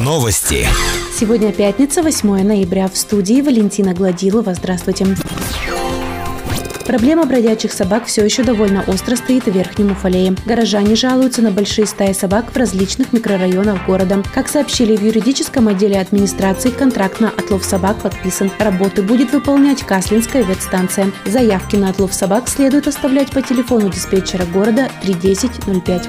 Новости. Сегодня пятница, 8 ноября. В студии Валентина Гладилова. Здравствуйте. Проблема бродячих собак все еще довольно остро стоит в Верхнем Уфалее. Горожане жалуются на большие стаи собак в различных микрорайонах города. Как сообщили в юридическом отделе администрации, контракт на отлов собак подписан. Работы будет выполнять Каслинская ветстанция. Заявки на отлов собак следует оставлять по телефону диспетчера города 31005.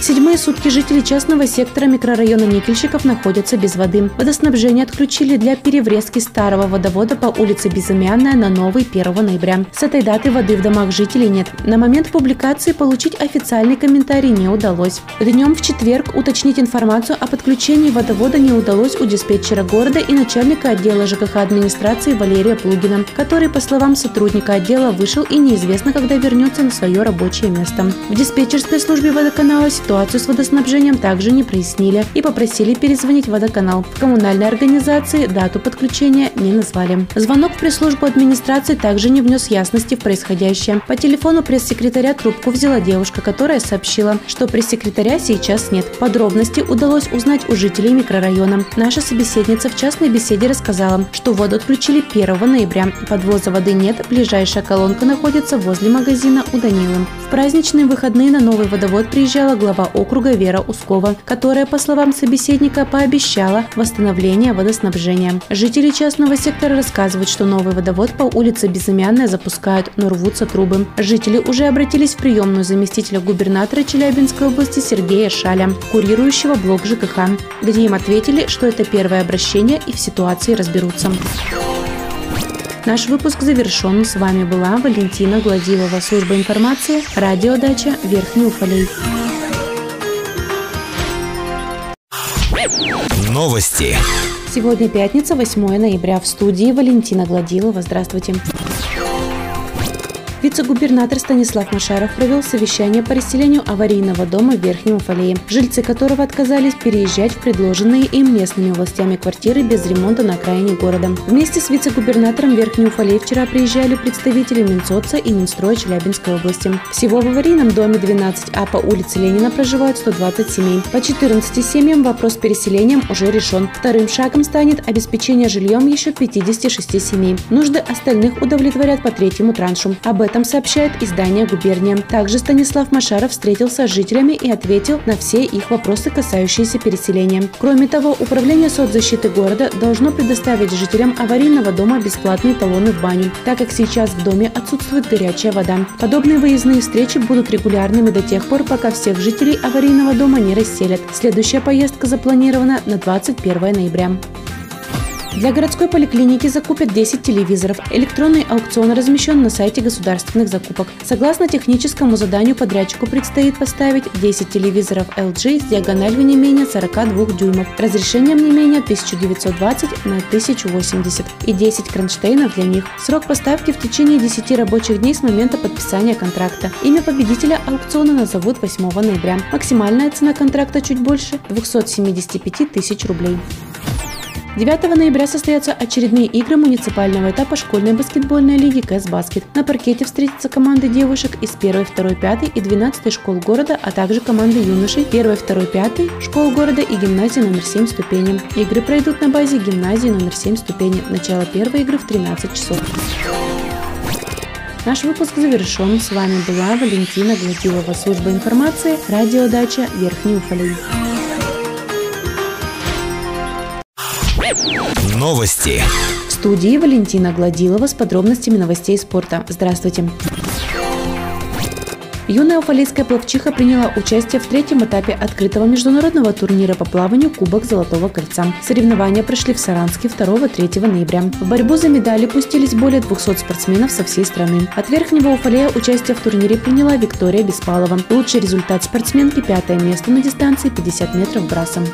Седьмые сутки жители частного сектора микрорайона Никельщиков находятся без воды. Водоснабжение отключили для переврезки старого водовода по улице Безымянная на новый 1 ноября. С этой даты воды в домах жителей нет. На момент публикации получить официальный комментарий не удалось. Днем в четверг уточнить информацию о подключении водовода не удалось у диспетчера города и начальника отдела ЖКХ администрации Валерия Плугина, который, по словам сотрудника отдела, вышел и неизвестно, когда вернется на свое рабочее место. В диспетчерской службе водоканала Ситуацию с водоснабжением также не прояснили и попросили перезвонить водоканал. В коммунальной организации дату подключения не назвали. Звонок в пресс-службу администрации также не внес ясности в происходящее. По телефону пресс-секретаря трубку взяла девушка, которая сообщила, что пресс-секретаря сейчас нет. Подробности удалось узнать у жителей микрорайона. Наша собеседница в частной беседе рассказала, что воду отключили 1 ноября. Подвоза воды нет, ближайшая колонка находится возле магазина у Данилы. В праздничные выходные на новый водовод приезжала глава глава округа Вера Ускова, которая, по словам собеседника, пообещала восстановление водоснабжения. Жители частного сектора рассказывают, что новый водовод по улице Безымянная запускают, но рвутся трубы. Жители уже обратились в приемную заместителя губернатора Челябинской области Сергея Шаля, курирующего блок ЖКХ, где им ответили, что это первое обращение и в ситуации разберутся. Наш выпуск завершен. С вами была Валентина Гладилова, служба информации, радиодача Верхний Уфалей. Новости. Сегодня пятница, 8 ноября. В студии Валентина Гладилова. Здравствуйте. Вице-губернатор Станислав Машаров провел совещание по расселению аварийного дома в Верхнем Уфалее, жильцы которого отказались переезжать в предложенные им местными властями квартиры без ремонта на окраине города. Вместе с вице-губернатором Верхней Уфалей вчера приезжали представители Минсоца и Минстроя Челябинской области. Всего в аварийном доме 12А по улице Ленина проживают 120 семей. По 14 семьям вопрос с переселением уже решен. Вторым шагом станет обеспечение жильем еще 56 семей. Нужды остальных удовлетворят по третьему траншу. Об этом этом сообщает издание «Губерния». Также Станислав Машаров встретился с жителями и ответил на все их вопросы, касающиеся переселения. Кроме того, Управление соцзащиты города должно предоставить жителям аварийного дома бесплатные талоны в баню, так как сейчас в доме отсутствует горячая вода. Подобные выездные встречи будут регулярными до тех пор, пока всех жителей аварийного дома не расселят. Следующая поездка запланирована на 21 ноября. Для городской поликлиники закупят 10 телевизоров. Электронный аукцион размещен на сайте государственных закупок. Согласно техническому заданию подрядчику предстоит поставить 10 телевизоров LG с диагональю не менее 42 дюймов, разрешением не менее 1920 на 1080 и 10 кронштейнов для них. Срок поставки в течение 10 рабочих дней с момента подписания контракта. Имя победителя аукциона назовут 8 ноября. Максимальная цена контракта чуть больше 275 тысяч рублей. 9 ноября состоятся очередные игры муниципального этапа школьной баскетбольной лиги КС Баскет. На паркете встретятся команды девушек из 1, 2, 5 и 12 школ города, а также команды юношей 1, 2, 5 школ города и гимназии номер 7 ступени. Игры пройдут на базе гимназии номер 7 ступени. Начало первой игры в 13 часов. Наш выпуск завершен. С вами была Валентина Гладилова, служба информации, радиодача Верхний Уфалей. Новости. В студии Валентина Гладилова с подробностями новостей спорта. Здравствуйте. Юная уфалейская пловчиха приняла участие в третьем этапе открытого международного турнира по плаванию Кубок Золотого кольца. Соревнования прошли в Саранске 2-3 ноября. В борьбу за медали пустились более 200 спортсменов со всей страны. От Верхнего Уфалея участие в турнире приняла Виктория Беспалова. Лучший результат спортсменки – пятое место на дистанции 50 метров брасом.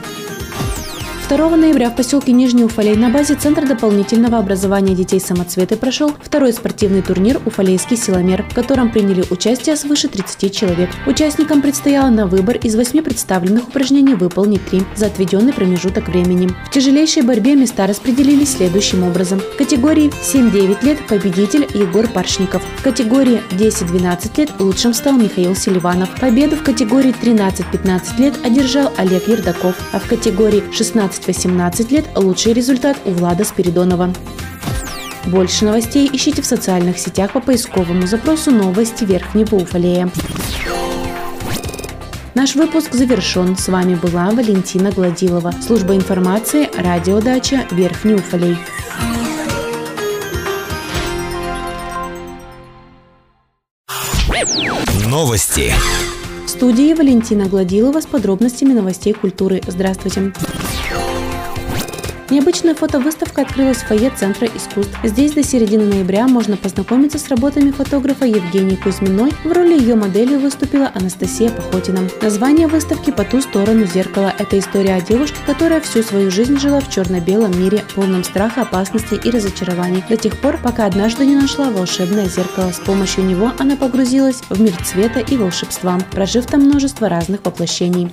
2 ноября в поселке Нижний Уфалей на базе Центра дополнительного образования детей «Самоцветы» прошел второй спортивный турнир «Уфалейский силомер», в котором приняли участие свыше 30 человек. Участникам предстояло на выбор из восьми представленных упражнений выполнить три за отведенный промежуток времени. В тяжелейшей борьбе места распределились следующим образом. В категории 7-9 лет победитель Егор Паршников. В категории 10-12 лет лучшим стал Михаил Селиванов. Победу в категории 13-15 лет одержал Олег Ердаков, а в категории 16 15-18 лет лучший результат у Влада Спиридонова. Больше новостей ищите в социальных сетях по поисковому запросу «Новости Верхнего Уфалея». Наш выпуск завершен. С вами была Валентина Гладилова. Служба информации «Радиодача Верхний Уфалей». Новости. В студии Валентина Гладилова с подробностями новостей культуры. Здравствуйте. Необычная фотовыставка открылась в фойе Центра искусств. Здесь до середины ноября можно познакомиться с работами фотографа Евгении Кузьминой. В роли ее модели выступила Анастасия Похотина. Название выставки «По ту сторону зеркала» – это история о девушке, которая всю свою жизнь жила в черно-белом мире, полном страха, опасности и разочарований, до тех пор, пока однажды не нашла волшебное зеркало. С помощью него она погрузилась в мир цвета и волшебства, прожив там множество разных воплощений.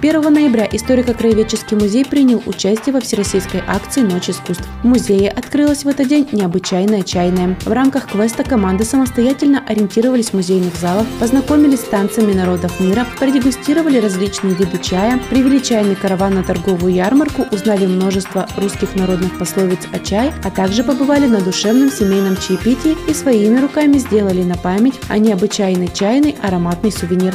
1 ноября историко-краеведческий музей принял участие во всероссийской акции «Ночь искусств». В музее открылась в этот день необычайная чайная. В рамках квеста команды самостоятельно ориентировались в музейных залах, познакомились с танцами народов мира, продегустировали различные виды чая, привели чайный караван на торговую ярмарку, узнали множество русских народных пословиц о чае, а также побывали на душевном семейном чаепитии и своими руками сделали на память о необычайной чайной ароматный сувенир.